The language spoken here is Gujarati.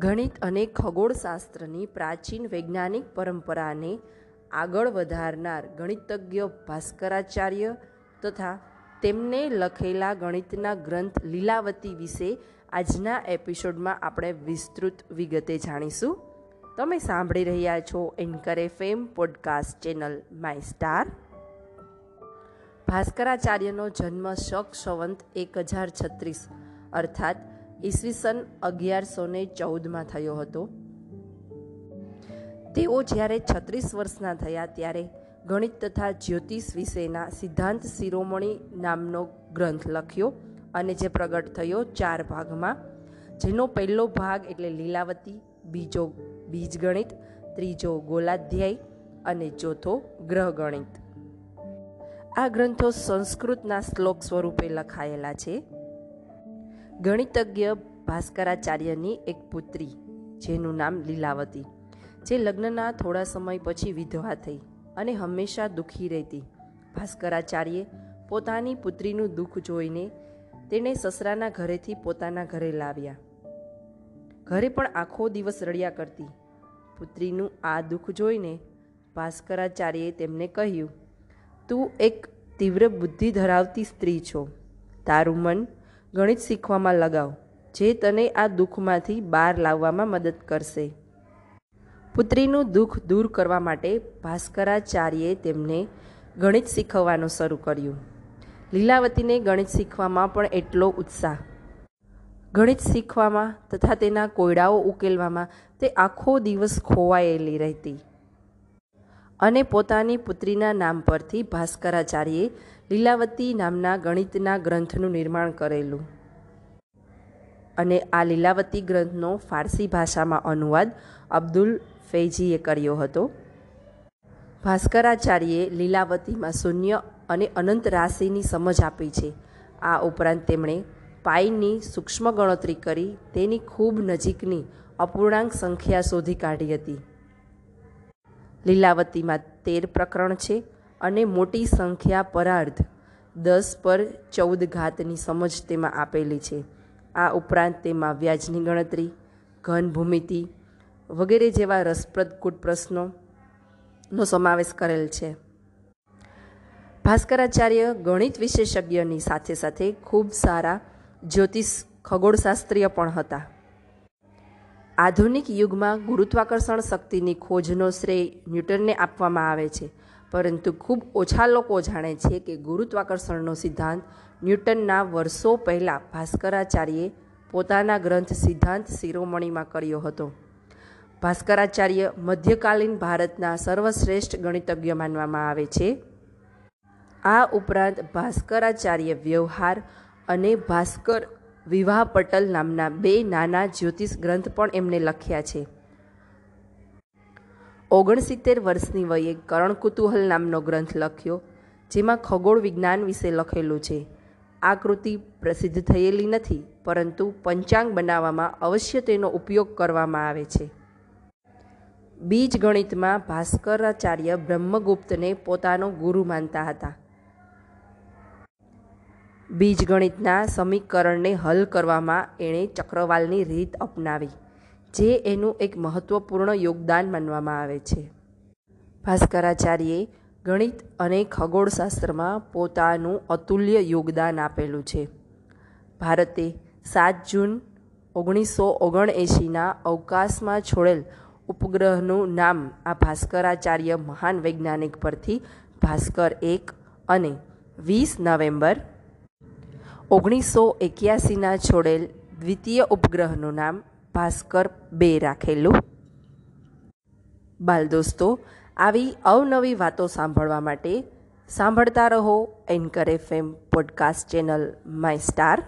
ગણિત અને ખગોળશાસ્ત્રની પ્રાચીન વૈજ્ઞાનિક પરંપરાને આગળ વધારનાર ગણિતજ્ઞ ભાસ્કરાચાર્ય તથા તેમને લખેલા ગણિતના ગ્રંથ લીલાવતી વિશે આજના એપિસોડમાં આપણે વિસ્તૃત વિગતે જાણીશું. તમે સાંભળી રહ્યા છો anchor FM podcast channel my star. ભાસ્કરાચાર્યનો જન્મ શક સંવંત એક હજાર છત્રીસ, અર્થાત ઈસવીસન અગિયારસો ને ચૌદમાં થયો હતો. તેઓ જ્યારે છત્રીસ વર્ષના થયા ત્યારે ગણિત તથા જ્યોતિષ વિશેના સિદ્ધાંત શિરોમણી નામનો ગ્રંથ લખ્યો અને જે પ્રગટ થયો ચાર ભાગમાં, જેનો પહેલો ભાગ એટલે લીલાવતી, બીજો બીજગણિત, ત્રીજો ગોલાધ્યાય અને ચોથો ગ્રહગણિત. આ ગ્રંથો સંસ્કૃતના શ્લોક સ્વરૂપે લખાયેલા છે. ગણિતજ્ઞ ભાસ્કરાચાર્યની એક પુત્રી, જેનું નામ લીલાવતી, જે લગ્નના થોડા સમય પછી વિધવા થઈ અને હંમેશા દુઃખી રહેતી. ભાસ્કરાચાર્યે પોતાની પુત્રીનું દુઃખ જોઈને તેને સસરાના ઘરેથી પોતાના ઘરે લાવ્યા. ઘરે પણ આખો દિવસ રડ્યા કરતી. પુત્રીનું આ દુઃખ જોઈને ભાસ્કરાચાર્યએ તેમને કહ્યું, તું એક તીવ્ર બુદ્ધિ ધરાવતી સ્ત્રી છો. તારું મન ગણિત શીખવામાં લગાવ, જે તને આ દુઃખમાંથી બહાર લાવવામાં મદદ કરશે. પુત્રીનું દુઃખ દૂર કરવા માટે ભાસ્કરાચાર્યે તેમને ગણિત શીખવવાનું શરૂ કર્યું. લીલાવતીને ગણિત શીખવામાં પણ એટલો ઉત્સાહ. ગણિત શીખવામાં તથા તેના કોયડાઓ ઉકેલવામાં તે આખો દિવસ ખોવાયેલી રહેતી. અને પોતાની પુત્રીના નામ પરથી ભાસ્કરાચાર્યે લીલાવતી નામના ગણિતના ગ્રંથનું નિર્માણ કરેલું. અને આ લીલાવતી ગ્રંથનો ફારસી ભાષામાં અનુવાદ અબ્દુલ ફૈજીએ કર્યો હતો. ભાસ્કરાચાર્યે લીલાવતીમાં શૂન્ય અને અનંત રાશિની સમજ આપી છે. આ ઉપરાંત તેમણે પાઈની સૂક્ષ્મ ગણતરી કરી તેની ખૂબ નજીકની અપૂર્ણાંક સંખ્યા શોધી કાઢી હતી. લીલાવતીમાં તેર પ્રકરણ છે અને મોટી સંખ્યા પરાર્ધ દસ પર ચૌદ ઘાતની સમજ તેમાં આપેલી છે. આ ઉપરાંત તેમાં વ્યાજની ગણતરી ઘન ભૂમિતિ વગેરે જેવા રસપ્રદ કૂટ પ્રશ્નોનો સમાવેશ કરેલ છે. ભાસ્કરાચાર્ય ગણિત વિશેષજ્ઞની સાથે સાથે ખૂબ સારા જ્યોતિષ ખગોળશાસ્ત્રીય પણ હતા. આધુનિક યુગમાં ગુરુત્વાકર્ષણ શક્તિની ખોજનો શ્રેય ન્યૂટનને આપવામાં આવે છે. પરંતુ ખૂબ ઓછા લોકો જાણે છે કે ગુરુત્વાકર્ષણનો સિદ્ધાંત ન્યૂટનના વર્ષો પહેલાં ભાસ્કરાચાર્યે પોતાના ગ્રંથ સિદ્ધાંત શિરોમણીમાં કર્યો હતો. ભાસ્કરાચાર્ય મધ્યકાલીન ભારતના સર્વશ્રેષ્ઠ ગણિતજ્ઞ માનવામાં આવે છે. આ ઉપરાંત ભાસ્કરાચાર્ય વ્યવહાર અને ભાસ્કર વિવાહ પટલ નામના બે નાના જ્યોતિષ ગ્રંથ પણ એમને લખ્યા છે. ઓગણસિત્તેર વર્ષની વયે કરણ કુતૂહલ નામનો ગ્રંથ લખ્યો, જેમાં ખગોળ વિજ્ઞાન વિશે લખેલું છે. આ કૃતિ પ્રસિદ્ધ થયેલી નથી, પરંતુ પંચાંગ બનાવવામાં અવશ્ય તેનો ઉપયોગ કરવામાં આવે છે. બીજ ગણિતમાં ભાસ્કરાચાર્ય બ્રહ્મગુપ્તને પોતાનો ગુરુ માનતા હતા. બીજગણિતના સમીકરણને હલ કરવામાં એણે ચક્રવાલની રીત અપનાવી, જે એનું એક મહત્વપૂર્ણ યોગદાન માનવામાં આવે છે. ભાસ્કરાચાર્યે ગણિત અને ખગોળશાસ્ત્રમાં પોતાનું અતુલ્ય યોગદાન આપેલું છે. ભારતે સાત જૂન ઓગણીસો ઓગણએંશીના અવકાશમાં છોડેલ ઉપગ્રહનું નામ આ ભાસ્કરાચાર્ય મહાન વૈજ્ઞાનિક પરથી ભાસ્કર એક અને વીસ નવેમ્બર ઓગણીસો એક્યાસીના છોડેલ દ્વિતીય ઉપગ્રહનું નામ ભાસ્કર બે રાખેલું. બાલ દોસ્તો, આવી અવનવી વાતો સાંભળવા માટે સાંભળતા રહો anchor FM podcast channel my star.